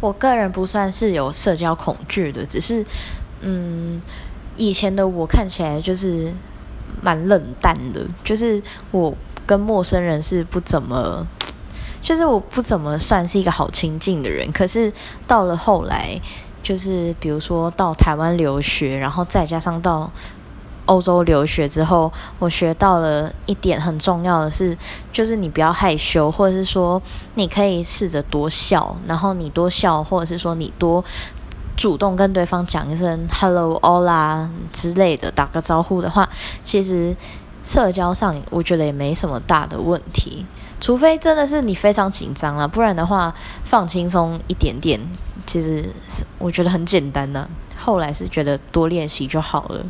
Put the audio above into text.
我个人不算是有社交恐惧的，只是嗯，以前的我看起来就是蛮冷淡的，就是我跟陌生人是不怎么，就是我不怎么算是一个好亲近的人。可是到了后来，就是比如说到台湾留学，然后再加上到。欧洲留学之后，我学到了一点很重要的是，就是你不要害羞，或者是说你可以试着多笑，然后你多笑，或者是说你多主动跟对方讲一声 “hello”、“hola” 之类的，打个招呼的话，其实社交上我觉得也没什么大的问题，除非真的是你非常紧张了，不然的话放轻松一点点，其实是我觉得很简单的。后来是觉得多练习就好了。